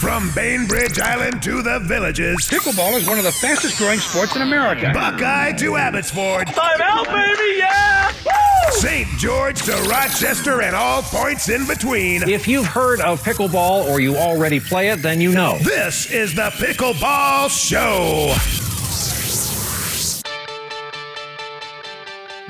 From Bainbridge Island to the villages, Pickleball is one of the fastest growing sports in America. Buckeye to Abbotsford, Time out, baby, yeah! Woo! St. George to Rochester, and all points in between. If you've heard of pickleball or you already play it, then you know. This is the Pickleball Show.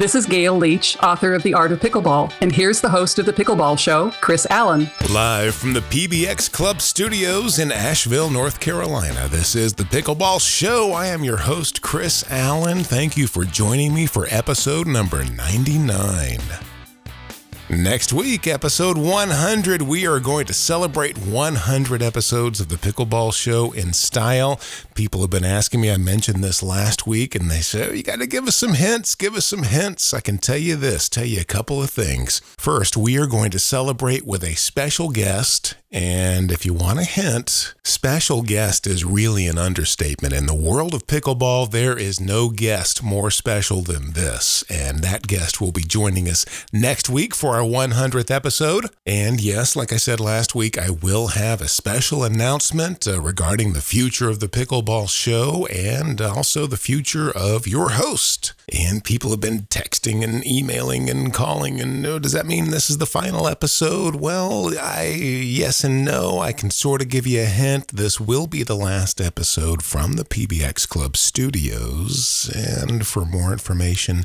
This is Gale Leach, author of The Art of Pickleball, and here's the host of The Pickleball Show, Chris Allen. Live from the PBX Club studios in Asheville, North Carolina, this is the Pickleball Show. I am your host, Chris Allen. Thank you for joining me for episode number 99. Next week, episode 100, we are going to celebrate 100 episodes of the Pickleball Show in style. People have been asking me, I mentioned this last week, and they say, oh, you got to give us some hints, give us some hints. I can tell you this, tell you a couple of things. First, we are going to celebrate with a special guest. And if you want a hint, special guest is really an understatement. In the world of pickleball, there is no guest more special than this. And that guest will be joining us next week for our 100th episode. And yes, like I said last week, I will have a special announcement uh, regarding the future of the pickleball show and also the future of your host. And people have been texting and emailing and calling. And oh, does that mean this is the final episode? Well, I, yes and no. I can sort of give you a hint. This will be the last episode from the PBX Club studios. And for more information,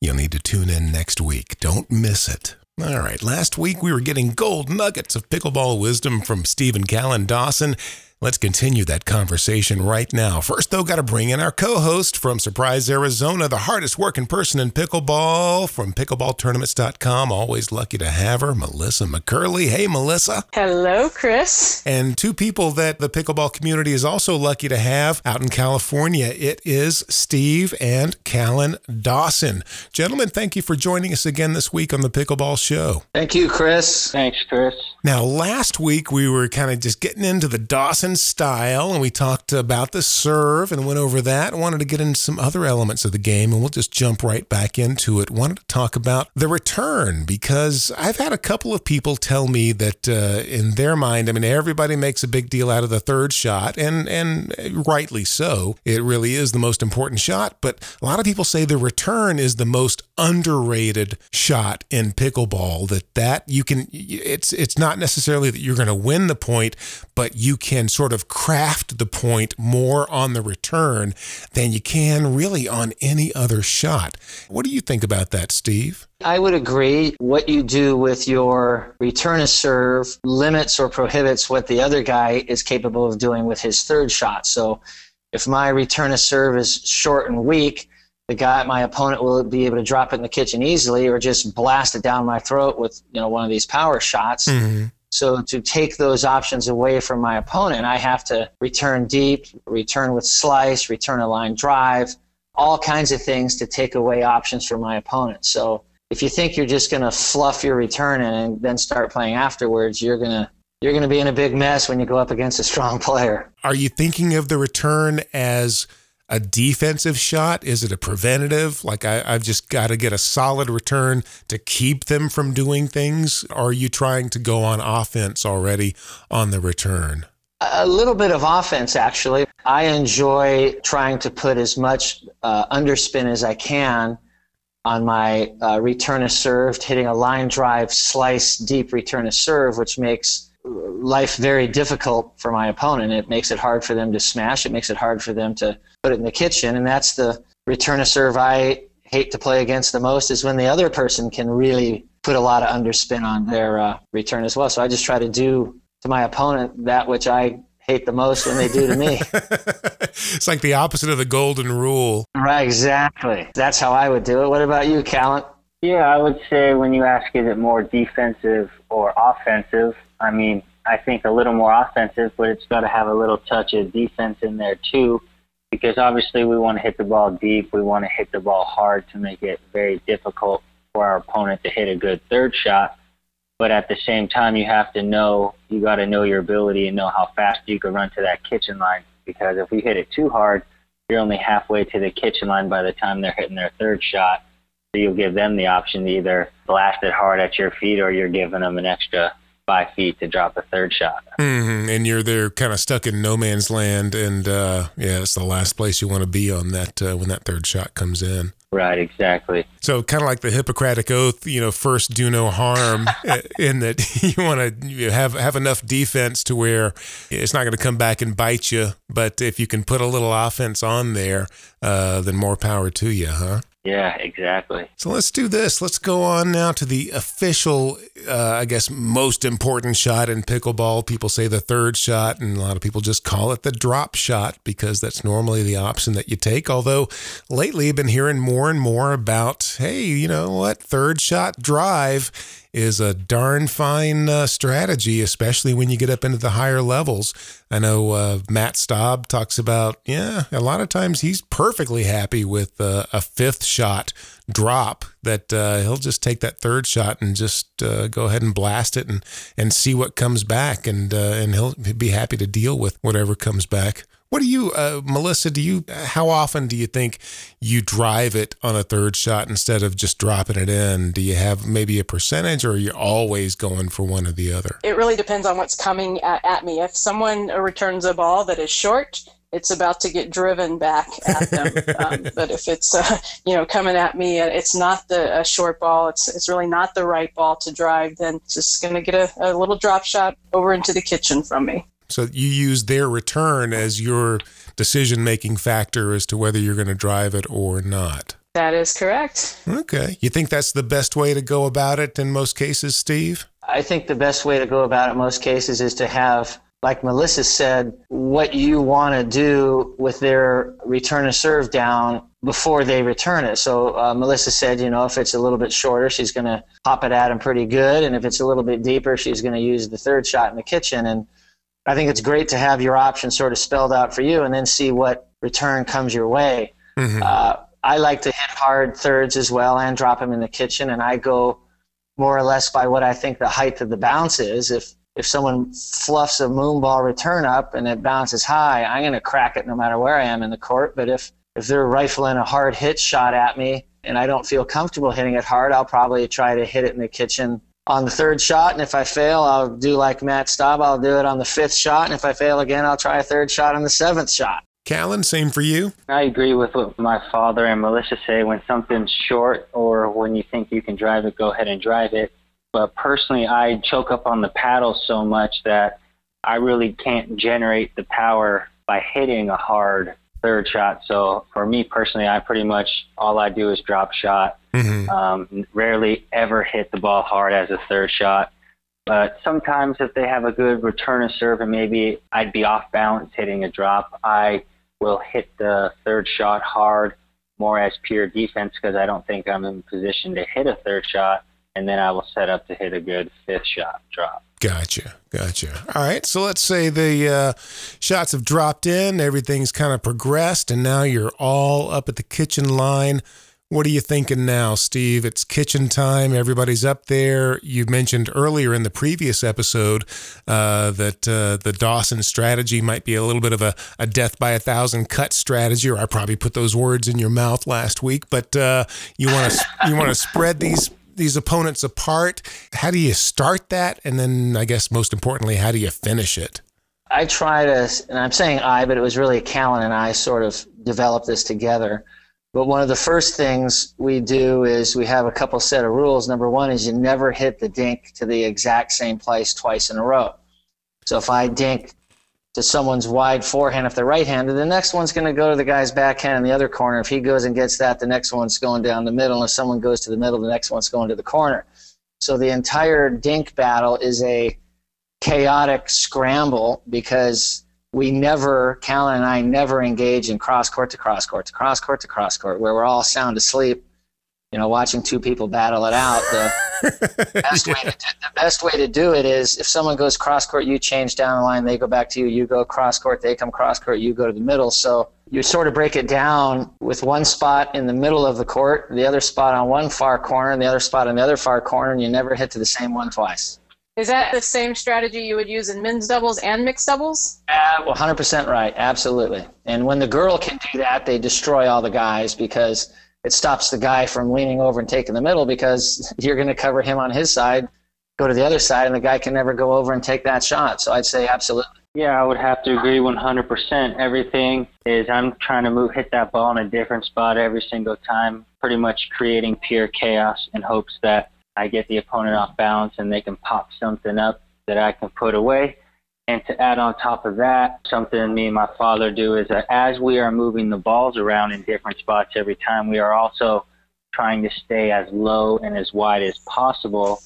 you'll need to tune in next week. Don't miss it. All right, last week we were getting gold nuggets of pickleball wisdom from Stephen Callan Dawson. Let's continue that conversation right now. First, though, got to bring in our co host from Surprise, Arizona, the hardest working person in pickleball from pickleballtournaments.com. Always lucky to have her, Melissa McCurley. Hey, Melissa. Hello, Chris. And two people that the pickleball community is also lucky to have out in California. It is Steve and Callan Dawson. Gentlemen, thank you for joining us again this week on the Pickleball Show. Thank you, Chris. Thanks, Chris. Now, last week we were kind of just getting into the Dawson style and we talked about the serve and went over that. I wanted to get into some other elements of the game and we'll just jump right back into it. Wanted to talk about the return because I've had a couple of people tell me that uh, in their mind, I mean, everybody makes a big deal out of the third shot and, and rightly so. It really is the most important shot, but a lot of people say the return is the most underrated shot in pickleball that that you can it's it's not necessarily that you're going to win the point but you can sort of craft the point more on the return than you can really on any other shot what do you think about that steve I would agree. What you do with your return a serve limits or prohibits what the other guy is capable of doing with his third shot. So if my return a serve is short and weak, the guy, my opponent, will be able to drop it in the kitchen easily, or just blast it down my throat with you know one of these power shots. Mm-hmm. So to take those options away from my opponent, I have to return deep, return with slice, return a line drive, all kinds of things to take away options from my opponent. So if you think you're just going to fluff your return and then start playing afterwards, you're going to you're going to be in a big mess when you go up against a strong player. Are you thinking of the return as a defensive shot? Is it a preventative? Like I, have just got to get a solid return to keep them from doing things? Or are you trying to go on offense already on the return? A little bit of offense, actually. I enjoy trying to put as much uh, underspin as I can on my uh, return a serve, hitting a line drive, slice, deep return a serve, which makes life very difficult for my opponent. It makes it hard for them to smash. It makes it hard for them to put it in the kitchen. And that's the return a serve I hate to play against the most is when the other person can really put a lot of underspin on their uh, return as well. So I just try to do to my opponent that which I hate the most when they do to me. it's like the opposite of the golden rule. Right, exactly. That's how I would do it. What about you, Callan? Yeah, I would say when you ask is it more defensive or offensive, I mean, I think a little more offensive, but it's got to have a little touch of defense in there too, because obviously we want to hit the ball deep. We want to hit the ball hard to make it very difficult for our opponent to hit a good third shot. But at the same time, you have to know, you got to know your ability and know how fast you can run to that kitchen line. Because if we hit it too hard, you're only halfway to the kitchen line by the time they're hitting their third shot. So you'll give them the option to either blast it hard at your feet or you're giving them an extra five feet to drop a third shot. Mm-hmm. And you're there, kind of stuck in no man's land, and uh, yeah, it's the last place you want to be on that uh, when that third shot comes in. Right, exactly. So kind of like the Hippocratic oath, you know, first do no harm, in that you want to have have enough defense to where it's not going to come back and bite you. But if you can put a little offense on there, uh, then more power to you, huh? Yeah, exactly. So let's do this. Let's go on now to the official, uh, I guess, most important shot in pickleball. People say the third shot, and a lot of people just call it the drop shot because that's normally the option that you take. Although lately, I've been hearing more and more about, hey, you know what, third shot drive is a darn fine uh, strategy, especially when you get up into the higher levels. I know uh, Matt Staub talks about, yeah, a lot of times he's perfectly happy with uh, a fifth shot drop that uh, he'll just take that third shot and just uh, go ahead and blast it and, and see what comes back. And, uh, and he'll be happy to deal with whatever comes back. What do you, uh, Melissa? Do you? How often do you think you drive it on a third shot instead of just dropping it in? Do you have maybe a percentage, or are you always going for one or the other? It really depends on what's coming at, at me. If someone returns a ball that is short, it's about to get driven back at them. um, but if it's uh, you know coming at me, it's not the a short ball. It's it's really not the right ball to drive. Then it's just going to get a, a little drop shot over into the kitchen from me. So you use their return as your decision making factor as to whether you're going to drive it or not. That is correct. Okay. You think that's the best way to go about it in most cases, Steve? I think the best way to go about it in most cases is to have, like Melissa said, what you want to do with their return a serve down before they return it. So uh, Melissa said, you know, if it's a little bit shorter, she's going to pop it at them pretty good. And if it's a little bit deeper, she's going to use the third shot in the kitchen. And I think it's great to have your options sort of spelled out for you and then see what return comes your way. Mm-hmm. Uh, I like to hit hard thirds as well and drop them in the kitchen, and I go more or less by what I think the height of the bounce is. If if someone fluffs a moonball return up and it bounces high, I'm going to crack it no matter where I am in the court. But if if they're rifling a hard hit shot at me and I don't feel comfortable hitting it hard, I'll probably try to hit it in the kitchen on the third shot. And if I fail, I'll do like Matt Staub. I'll do it on the fifth shot. And if I fail again, I'll try a third shot on the seventh shot. Callan, same for you. I agree with what my father and Melissa say. When something's short or when you think you can drive it, go ahead and drive it. But personally, I choke up on the paddle so much that I really can't generate the power by hitting a hard third shot. So for me personally, I pretty much all I do is drop shot. Mm-hmm. Um, rarely ever hit the ball hard as a third shot. But sometimes if they have a good return of serve and maybe I'd be off balance hitting a drop, I will hit the third shot hard more as pure defense because I don't think I'm in position to hit a third shot. And then I will set up to hit a good fifth shot drop. Gotcha. Gotcha. All right. So let's say the uh, shots have dropped in, everything's kind of progressed, and now you're all up at the kitchen line. What are you thinking now, Steve? It's kitchen time. Everybody's up there. You mentioned earlier in the previous episode uh, that uh, the Dawson strategy might be a little bit of a, a, death by a thousand cut strategy, or I probably put those words in your mouth last week. But uh, you want to you want to spread these these opponents apart? How do you start that? And then, I guess, most importantly, how do you finish it? I try to, and I'm saying I, but it was really Callan and I sort of developed this together. But one of the first things we do is we have a couple set of rules. Number one is you never hit the dink to the exact same place twice in a row. So if I dink to someone's wide forehand if they're right-handed. The next one's going to go to the guy's backhand in the other corner. If he goes and gets that, the next one's going down the middle. And if someone goes to the middle, the next one's going to the corner. So the entire dink battle is a chaotic scramble because we never, Callan and I never engage in cross court to cross court to cross court to cross court where we're all sound asleep you know, watching two people battle it out. The best way to do, the best way to do it is if someone goes cross court, you change down the line, they go back to you. You go cross court, they come cross court, you go to the middle. So you sort of break it down with one spot in the middle of the court, the other spot on one far corner, and the other spot on the other far corner, and you never hit to the same one twice. Is that the same strategy you would use in men's doubles and mixed doubles? Uh, well, 100% right. Absolutely. And when the girl can do that, they destroy all the guys because it stops the guy from leaning over and taking the middle because you're going to cover him on his side go to the other side, and the guy can never go over and take that shot. So I'd say absolutely. Yeah, I would have to agree 100%. Everything is I'm trying to move, hit that ball in a different spot every single time, pretty much creating pure chaos in hopes that I get the opponent off balance and they can pop something up that I can put away. And to add on top of that, something me and my father do is that as we are moving the balls around in different spots every time, we are also trying to stay as low and as wide as possible.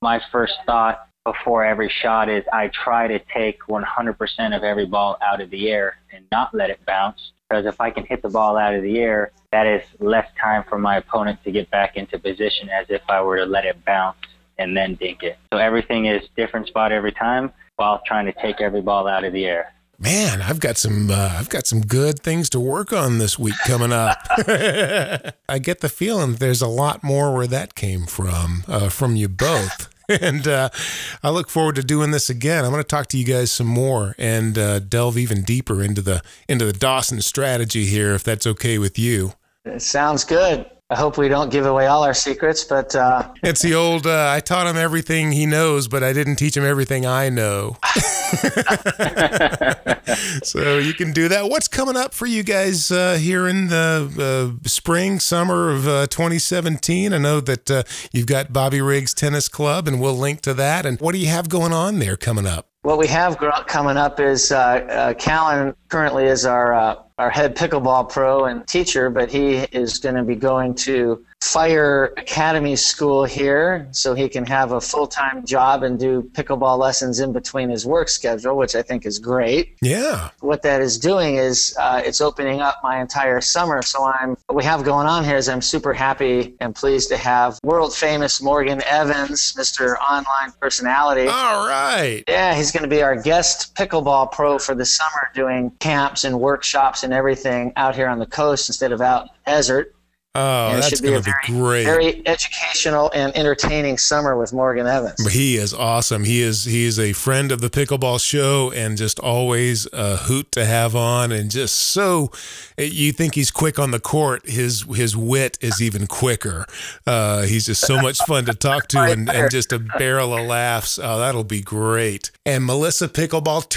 My first thought before every shot is I try to take 100% of every ball out of the air and not let it bounce. Because if I can hit the ball out of the air, that is less time for my opponent to get back into position as if I were to let it bounce and then dink it. So everything is different spot every time while trying to take every ball out of the air. Man, I've got some uh, I've got some good things to work on this week coming up. I get the feeling there's a lot more where that came from uh, from you both. and uh, I look forward to doing this again. I'm going to talk to you guys some more and uh, delve even deeper into the into the Dawson strategy here, if that's okay with you. It sounds good. I hope we don't give away all our secrets, but uh... it's the old uh, I taught him everything he knows, but I didn't teach him everything I know. so you can do that. What's coming up for you guys uh, here in the uh, spring, summer of uh, 2017? I know that uh, you've got Bobby Riggs Tennis Club, and we'll link to that. And what do you have going on there coming up? What we have coming up is uh, uh, Callan currently is our uh, our head pickleball pro and teacher, but he is going to be going to Fire Academy School here so he can have a full time job and do pickleball lessons in between his work schedule, which I think is great. Yeah. What that is doing is uh, it's opening up my entire summer. So I'm what we have going on here is I'm super happy and pleased to have world famous Morgan Evans, Mr. Online Personality. All right. Yeah, he's going to be our guest pickleball pro for the summer, doing camps and workshops and everything out here on the coast instead of out in the desert. Oh, and that's going to be, be great. Very educational and entertaining summer with Morgan Evans. He is awesome. He is he is a friend of the pickleball show and just always a hoot to have on and just so you think he's quick on the court. His his wit is even quicker. Uh, he's just so much fun to talk to and, and just a barrel of laughs. Oh, that'll be great. And Melissa Pickleball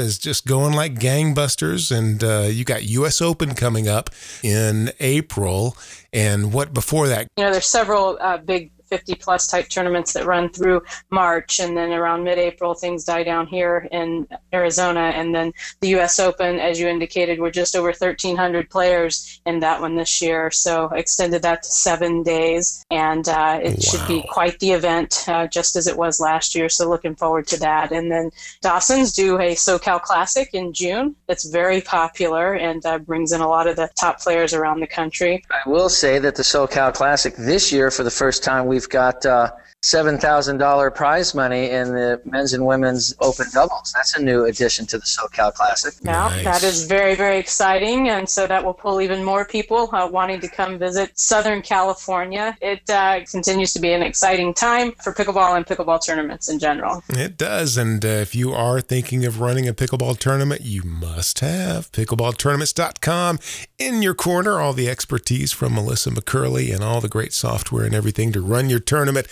is just going like gangbusters. And uh, you got U.S. Open coming up in April. April and what before that? You know, there's several uh, big 50 plus type tournaments that run through March. And then around mid April, things die down here in Arizona. And then the U.S. Open, as you indicated, we're just over 1,300 players in that one this year. So extended that to seven days. And uh, it wow. should be quite the event, uh, just as it was last year. So looking forward to that. And then Dawson's do a SoCal Classic in June. That's very popular and uh, brings in a lot of the top players around the country. I will say that the SoCal Classic this year, for the first time, we've got uh, $7,000 prize money in the men's and women's open doubles. That's a new addition to the SoCal Classic. Now, nice. that is very, very exciting. And so that will pull even more people uh, wanting to come visit Southern California. It uh, continues to be an exciting time for pickleball and pickleball tournaments in general. It does. And uh, if you are thinking of running a pickleball tournament, you must have pickleballtournaments.com in your corner. All the expertise from Melissa McCurley and all the great software and everything to run your tournament.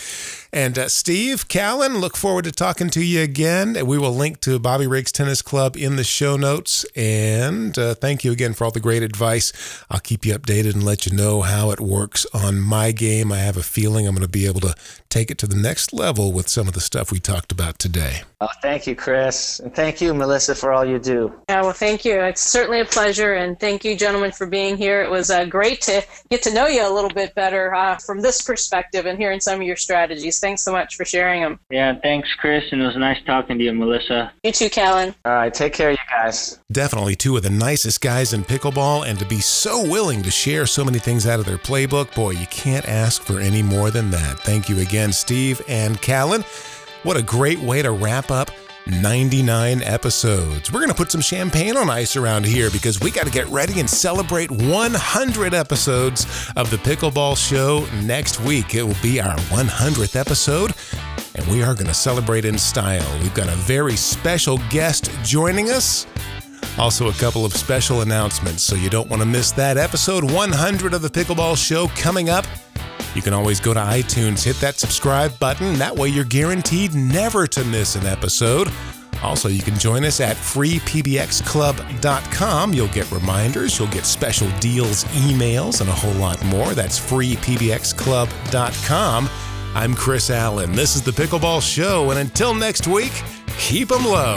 And uh, Steve Callan, look forward to talking to you again. We will link to Bobby Riggs Tennis Club in the show notes. And uh, thank you again for all the great advice. I'll keep you updated and let you know how it works on my game. I have a feeling I'm going to be able to take it to the next level with some of the stuff we talked about today. Oh, thank you, Chris. And thank you, Melissa, for all you do. Yeah, well, thank you. It's certainly a pleasure. And thank you, gentlemen, for being here. It was uh, great to get to know you a little bit better uh, from this perspective and hearing some of your strategies. Thanks so much for sharing them. Yeah, thanks, Chris. And it was nice talking to you, Melissa. You too, Callan. All right, take care, you guys. Definitely two of the nicest guys in pickleball. And to be so willing to share so many things out of their playbook, boy, you can't ask for any more than that. Thank you again again, Steve and Callan. What a great way to wrap up 99 episodes. We're going to put some champagne on ice around here because we got to get ready and celebrate 100 episodes of the Pickleball Show next week. It will be our 100th episode, and we are going to celebrate in style. We've got a very special guest joining us. Also, a couple of special announcements, so you don't want to miss that. Episode 100 of the Pickleball Show coming up You can always go to iTunes, hit that subscribe button. That way, you're guaranteed never to miss an episode. Also, you can join us at freepbxclub.com. You'll get reminders, you'll get special deals, emails, and a whole lot more. That's freepbxclub.com. I'm Chris Allen. This is the Pickleball Show, and until next week, keep 'em low.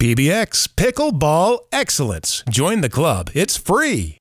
PBX Pickleball Excellence. Join the club. It's free.